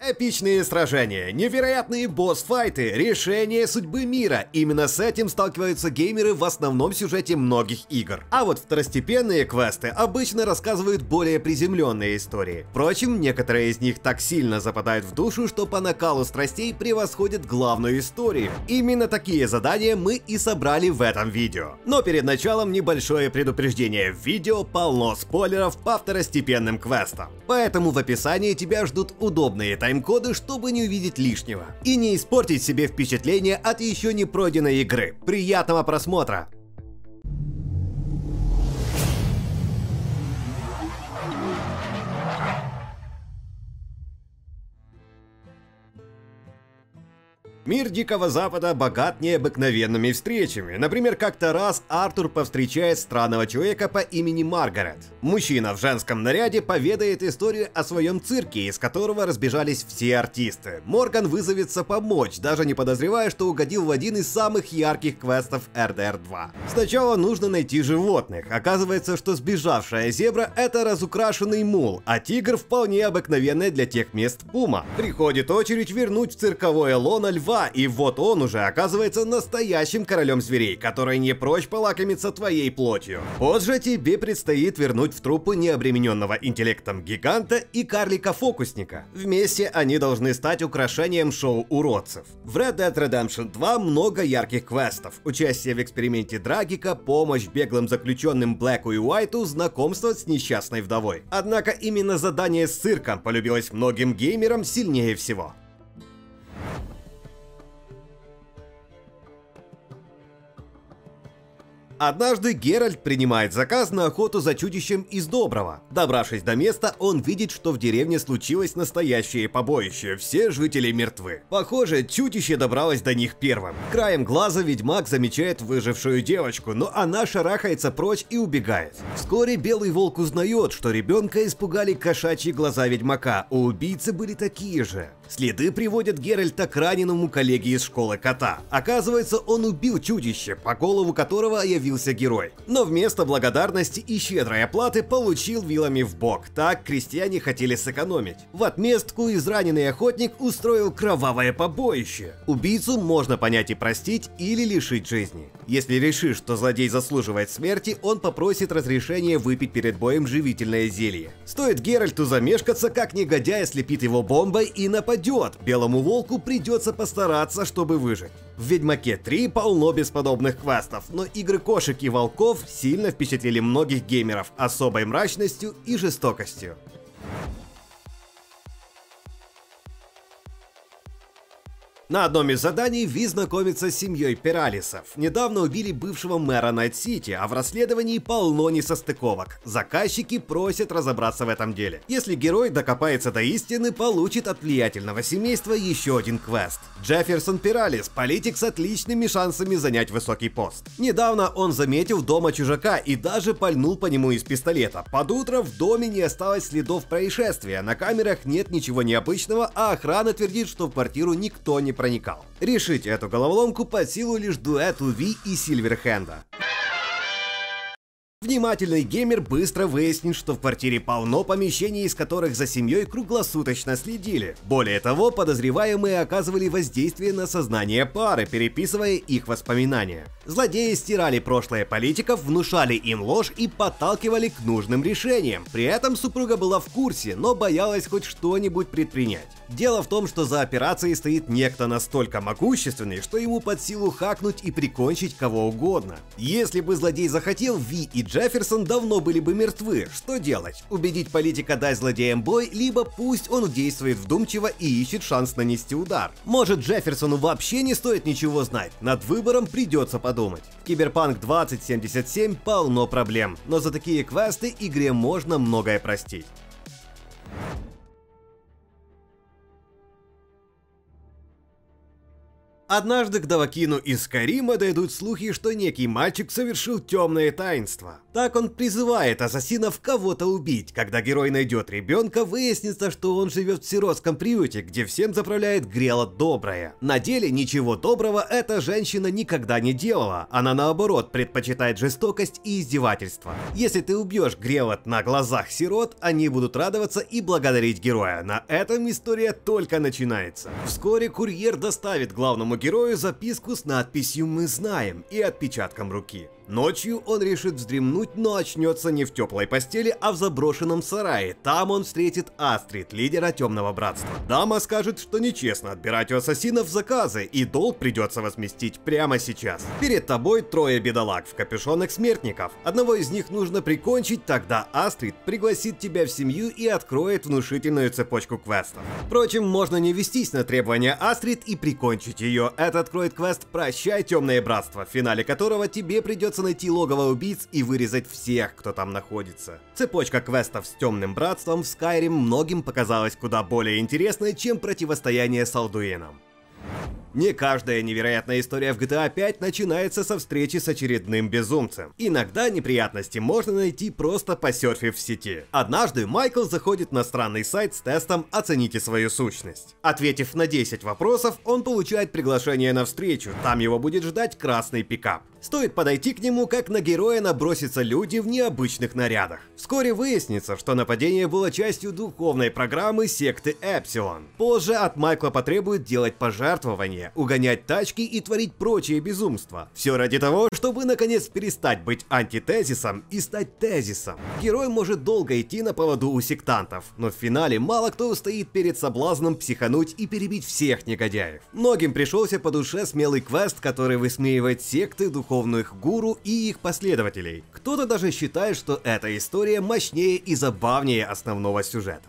Эпичные сражения, невероятные босс-файты, решение судьбы мира. Именно с этим сталкиваются геймеры в основном сюжете многих игр. А вот второстепенные квесты обычно рассказывают более приземленные истории. Впрочем, некоторые из них так сильно западают в душу, что по накалу страстей превосходят главную историю. Именно такие задания мы и собрали в этом видео. Но перед началом небольшое предупреждение. Видео полно спойлеров по второстепенным квестам. Поэтому в описании тебя ждут удобные тайм-коды, чтобы не увидеть лишнего. И не испортить себе впечатление от еще не пройденной игры. Приятного просмотра! Мир Дикого Запада богат необыкновенными встречами. Например, как-то раз Артур повстречает странного человека по имени Маргарет. Мужчина в женском наряде поведает историю о своем цирке, из которого разбежались все артисты. Морган вызовется помочь, даже не подозревая, что угодил в один из самых ярких квестов RDR 2. Сначала нужно найти животных. Оказывается, что сбежавшая зебра это разукрашенный мул, а тигр вполне обыкновенная для тех мест пума. Приходит очередь вернуть в цирковое лоно льва и вот он уже оказывается настоящим королем зверей, который не прочь полакомиться твоей плотью. Позже тебе предстоит вернуть в труппу необремененного интеллектом гиганта и карлика-фокусника. Вместе они должны стать украшением шоу уродцев. В Red Dead Redemption 2 много ярких квестов. Участие в эксперименте Драгика, помощь беглым заключенным Блэку и Уайту, знакомство с несчастной вдовой. Однако именно задание с цирком полюбилось многим геймерам сильнее всего. Однажды Геральт принимает заказ на охоту за чудищем из Доброго. Добравшись до места, он видит, что в деревне случилось настоящее побоище, все жители мертвы. Похоже, чудище добралось до них первым. Краем глаза ведьмак замечает выжившую девочку, но она шарахается прочь и убегает. Вскоре Белый Волк узнает, что ребенка испугали кошачьи глаза ведьмака, у убийцы были такие же. Следы приводят Геральта к раненому коллеге из школы кота. Оказывается, он убил чудище, по голову которого явился герой. Но вместо благодарности и щедрой оплаты получил вилами в бок. Так крестьяне хотели сэкономить. В отместку израненный охотник устроил кровавое побоище. Убийцу можно понять и простить или лишить жизни. Если решишь, что злодей заслуживает смерти, он попросит разрешения выпить перед боем живительное зелье. Стоит Геральту замешкаться, как негодяй слепит его бомбой и нападет. Белому волку придется постараться, чтобы выжить. В Ведьмаке 3 полно бесподобных квестов, но игры кошек и волков сильно впечатлили многих геймеров особой мрачностью и жестокостью. На одном из заданий Ви знакомится с семьей Пералисов. Недавно убили бывшего мэра Найт-Сити, а в расследовании полно несостыковок. Заказчики просят разобраться в этом деле. Если герой докопается до истины, получит от влиятельного семейства еще один квест. Джефферсон Пералис, политик с отличными шансами занять высокий пост. Недавно он заметил дома чужака и даже пальнул по нему из пистолета. Под утро в доме не осталось следов происшествия, на камерах нет ничего необычного, а охрана твердит, что в квартиру никто не проникал. Решить эту головоломку под силу лишь дуэту Ви и Сильверхенда. Внимательный геймер быстро выяснит, что в квартире полно помещений, из которых за семьей круглосуточно следили. Более того, подозреваемые оказывали воздействие на сознание пары, переписывая их воспоминания. Злодеи стирали прошлое политиков, внушали им ложь и подталкивали к нужным решениям. При этом супруга была в курсе, но боялась хоть что-нибудь предпринять. Дело в том, что за операцией стоит некто настолько могущественный, что ему под силу хакнуть и прикончить кого угодно. Если бы злодей захотел, Ви и Джефферсон давно были бы мертвы. Что делать? Убедить политика дать злодеям бой, либо пусть он действует вдумчиво и ищет шанс нанести удар. Может Джефферсону вообще не стоит ничего знать? Над выбором придется подумать. Киберпанк 2077 полно проблем, но за такие квесты игре можно многое простить. Однажды к Давакину из Карима дойдут слухи, что некий мальчик совершил темное таинство. Так он призывает ассасинов кого-то убить. Когда герой найдет ребенка, выяснится, что он живет в сиротском приюте, где всем заправляет Грела Добрая. На деле ничего доброго эта женщина никогда не делала. Она наоборот предпочитает жестокость и издевательство. Если ты убьешь Грелот на глазах сирот, они будут радоваться и благодарить героя. На этом история только начинается. Вскоре курьер доставит главному герою записку с надписью «Мы знаем» и отпечатком руки. Ночью он решит вздремнуть, но очнется не в теплой постели, а в заброшенном сарае. Там он встретит Астрид, лидера Темного Братства. Дама скажет, что нечестно отбирать у ассасинов заказы, и долг придется возместить прямо сейчас. Перед тобой трое бедолаг в капюшонах смертников. Одного из них нужно прикончить, тогда Астрид пригласит тебя в семью и откроет внушительную цепочку квестов. Впрочем, можно не вестись на требования Астрид и прикончить ее. Это откроет квест «Прощай, Темное Братство», в финале которого тебе придется найти логово убийц и вырезать всех, кто там находится. Цепочка квестов с Темным Братством в Skyrim многим показалась куда более интересной, чем противостояние с Алдуином. Не каждая невероятная история в GTA 5 начинается со встречи с очередным безумцем. Иногда неприятности можно найти просто посерфив в сети. Однажды Майкл заходит на странный сайт с тестом «Оцените свою сущность». Ответив на 10 вопросов, он получает приглашение на встречу, там его будет ждать красный пикап. Стоит подойти к нему, как на героя набросятся люди в необычных нарядах. Вскоре выяснится, что нападение было частью духовной программы секты Эпсилон. Позже от Майкла потребуют делать пожертвования, угонять тачки и творить прочие безумства. Все ради того, чтобы наконец перестать быть антитезисом и стать тезисом. Герой может долго идти на поводу у сектантов, но в финале мало кто устоит перед соблазном психануть и перебить всех негодяев. Многим пришелся по душе смелый квест, который высмеивает секты, духовные духовных гуру и их последователей. Кто-то даже считает, что эта история мощнее и забавнее основного сюжета.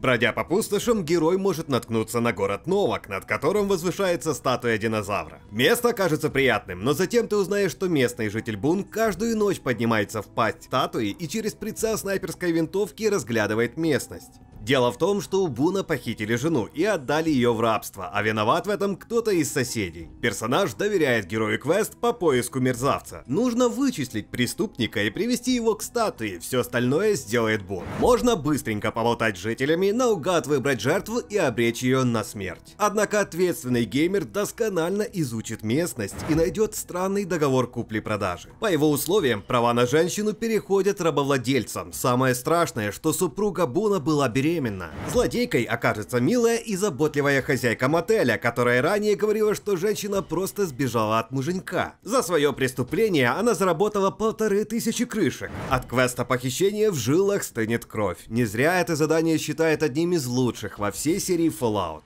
Бродя по пустошам, герой может наткнуться на город Новак, над которым возвышается статуя динозавра. Место кажется приятным, но затем ты узнаешь, что местный житель Бун каждую ночь поднимается в пасть статуи и через прицел снайперской винтовки разглядывает местность. Дело в том, что у Буна похитили жену и отдали ее в рабство, а виноват в этом кто-то из соседей. Персонаж доверяет герою квест по поиску мерзавца. Нужно вычислить преступника и привести его к статуе, все остальное сделает Бун. Можно быстренько поболтать с жителями, наугад выбрать жертву и обречь ее на смерть. Однако ответственный геймер досконально изучит местность и найдет странный договор купли-продажи. По его условиям, права на женщину переходят рабовладельцам. Самое страшное, что супруга Буна была беременна беременна. Злодейкой окажется милая и заботливая хозяйка мотеля, которая ранее говорила, что женщина просто сбежала от муженька. За свое преступление она заработала полторы тысячи крышек. От квеста похищения в жилах стынет кровь. Не зря это задание считает одним из лучших во всей серии Fallout.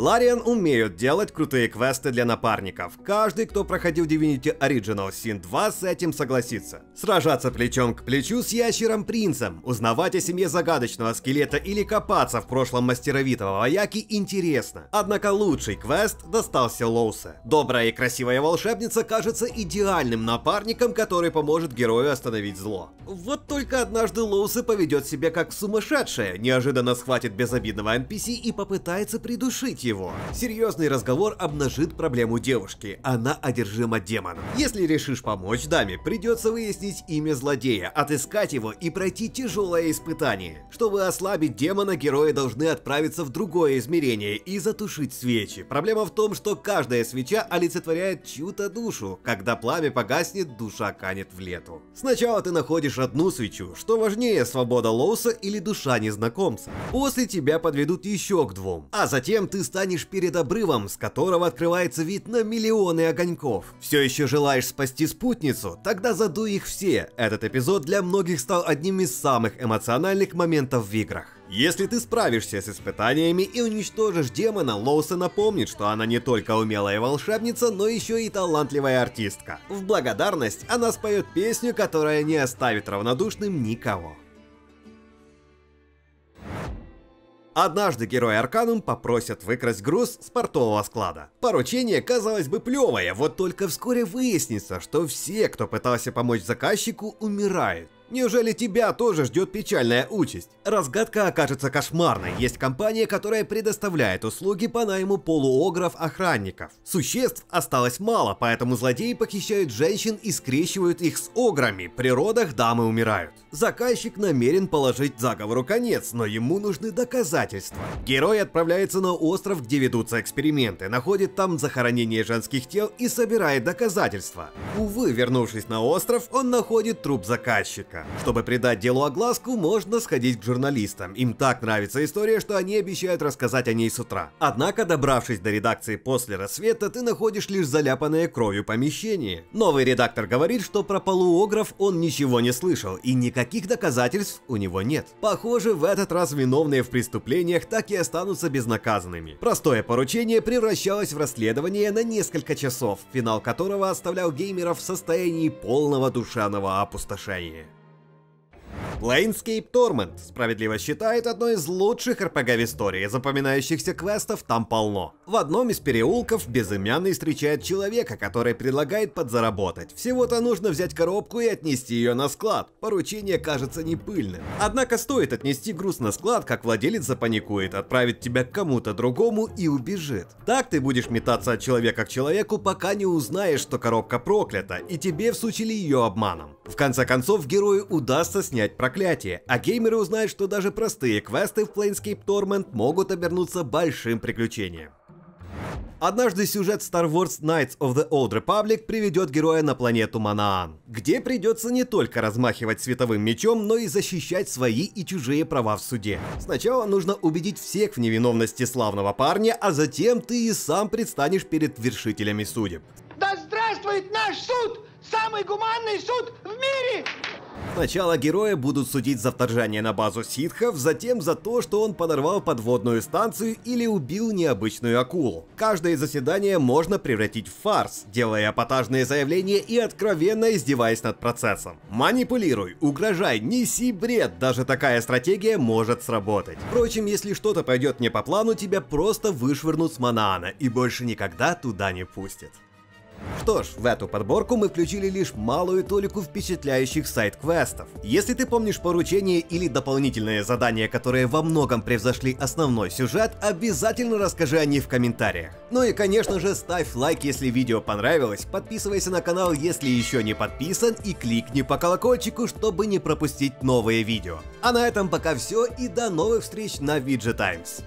Лариан умеют делать крутые квесты для напарников. Каждый, кто проходил Divinity Original Sin 2, с этим согласится. Сражаться плечом к плечу с ящером-принцем, узнавать о семье загадочного скелета или копаться в прошлом мастеровитого вояки интересно. Однако лучший квест достался Лоусе. Добрая и красивая волшебница кажется идеальным напарником, который поможет герою остановить зло. Вот только однажды Лоусе поведет себя как сумасшедшая, неожиданно схватит безобидного NPC и попытается придушить его его. Серьезный разговор обнажит проблему девушки. Она одержима демоном. Если решишь помочь даме, придется выяснить имя злодея, отыскать его и пройти тяжелое испытание. Чтобы ослабить демона, герои должны отправиться в другое измерение и затушить свечи. Проблема в том, что каждая свеча олицетворяет чью-то душу. Когда пламя погаснет, душа канет в лету. Сначала ты находишь одну свечу. Что важнее, свобода Лоуса или душа незнакомца? После тебя подведут еще к двум. А затем ты станешь станешь перед обрывом, с которого открывается вид на миллионы огоньков. Все еще желаешь спасти спутницу? Тогда задуй их все. Этот эпизод для многих стал одним из самых эмоциональных моментов в играх. Если ты справишься с испытаниями и уничтожишь демона, Лоуса напомнит, что она не только умелая волшебница, но еще и талантливая артистка. В благодарность она споет песню, которая не оставит равнодушным никого. Однажды герой Арканум попросят выкрасть груз с портового склада. Поручение, казалось бы, плевое, вот только вскоре выяснится, что все, кто пытался помочь заказчику, умирают. Неужели тебя тоже ждет печальная участь? Разгадка окажется кошмарной. Есть компания, которая предоставляет услуги по найму полуогров-охранников. Существ осталось мало, поэтому злодеи похищают женщин и скрещивают их с ограми. При родах дамы умирают. Заказчик намерен положить заговору конец, но ему нужны доказательства. Герой отправляется на остров, где ведутся эксперименты, находит там захоронение женских тел и собирает доказательства. Увы, вернувшись на остров, он находит труп заказчика. Чтобы придать делу огласку, можно сходить к журналистам. Им так нравится история, что они обещают рассказать о ней с утра. Однако, добравшись до редакции после рассвета, ты находишь лишь заляпанное кровью помещение. Новый редактор говорит, что про полуогров он ничего не слышал и никаких доказательств у него нет. Похоже, в этот раз виновные в преступлениях так и останутся безнаказанными. Простое поручение превращалось в расследование на несколько часов, финал которого оставлял геймеров в состоянии полного душевного опустошения. Planescape Torment справедливо считает одной из лучших RPG в истории, запоминающихся квестов там полно. В одном из переулков безымянный встречает человека, который предлагает подзаработать. Всего-то нужно взять коробку и отнести ее на склад. Поручение кажется не пыльным. Однако стоит отнести груз на склад, как владелец запаникует, отправит тебя к кому-то другому и убежит. Так ты будешь метаться от человека к человеку, пока не узнаешь, что коробка проклята, и тебе всучили ее обманом. В конце концов, герою удастся снять проклятие, а геймеры узнают, что даже простые квесты в Planescape Torment могут обернуться большим приключением. Однажды сюжет Star Wars Knights of the Old Republic приведет героя на планету Манаан, где придется не только размахивать световым мечом, но и защищать свои и чужие права в суде. Сначала нужно убедить всех в невиновности славного парня, а затем ты и сам предстанешь перед вершителями судеб. Самый гуманный суд в мире! Сначала героя будут судить за вторжение на базу ситхов, затем за то, что он подорвал подводную станцию или убил необычную акулу. Каждое заседание можно превратить в фарс, делая эпатажные заявления и откровенно издеваясь над процессом. Манипулируй, угрожай, неси бред, даже такая стратегия может сработать. Впрочем, если что-то пойдет не по плану, тебя просто вышвырнут с Манаана и больше никогда туда не пустят. Что ж, в эту подборку мы включили лишь малую толику впечатляющих сайт-квестов. Если ты помнишь поручения или дополнительные задания, которые во многом превзошли основной сюжет, обязательно расскажи о них в комментариях. Ну и конечно же ставь лайк, если видео понравилось, подписывайся на канал, если еще не подписан и кликни по колокольчику, чтобы не пропустить новые видео. А на этом пока все и до новых встреч на VG Times.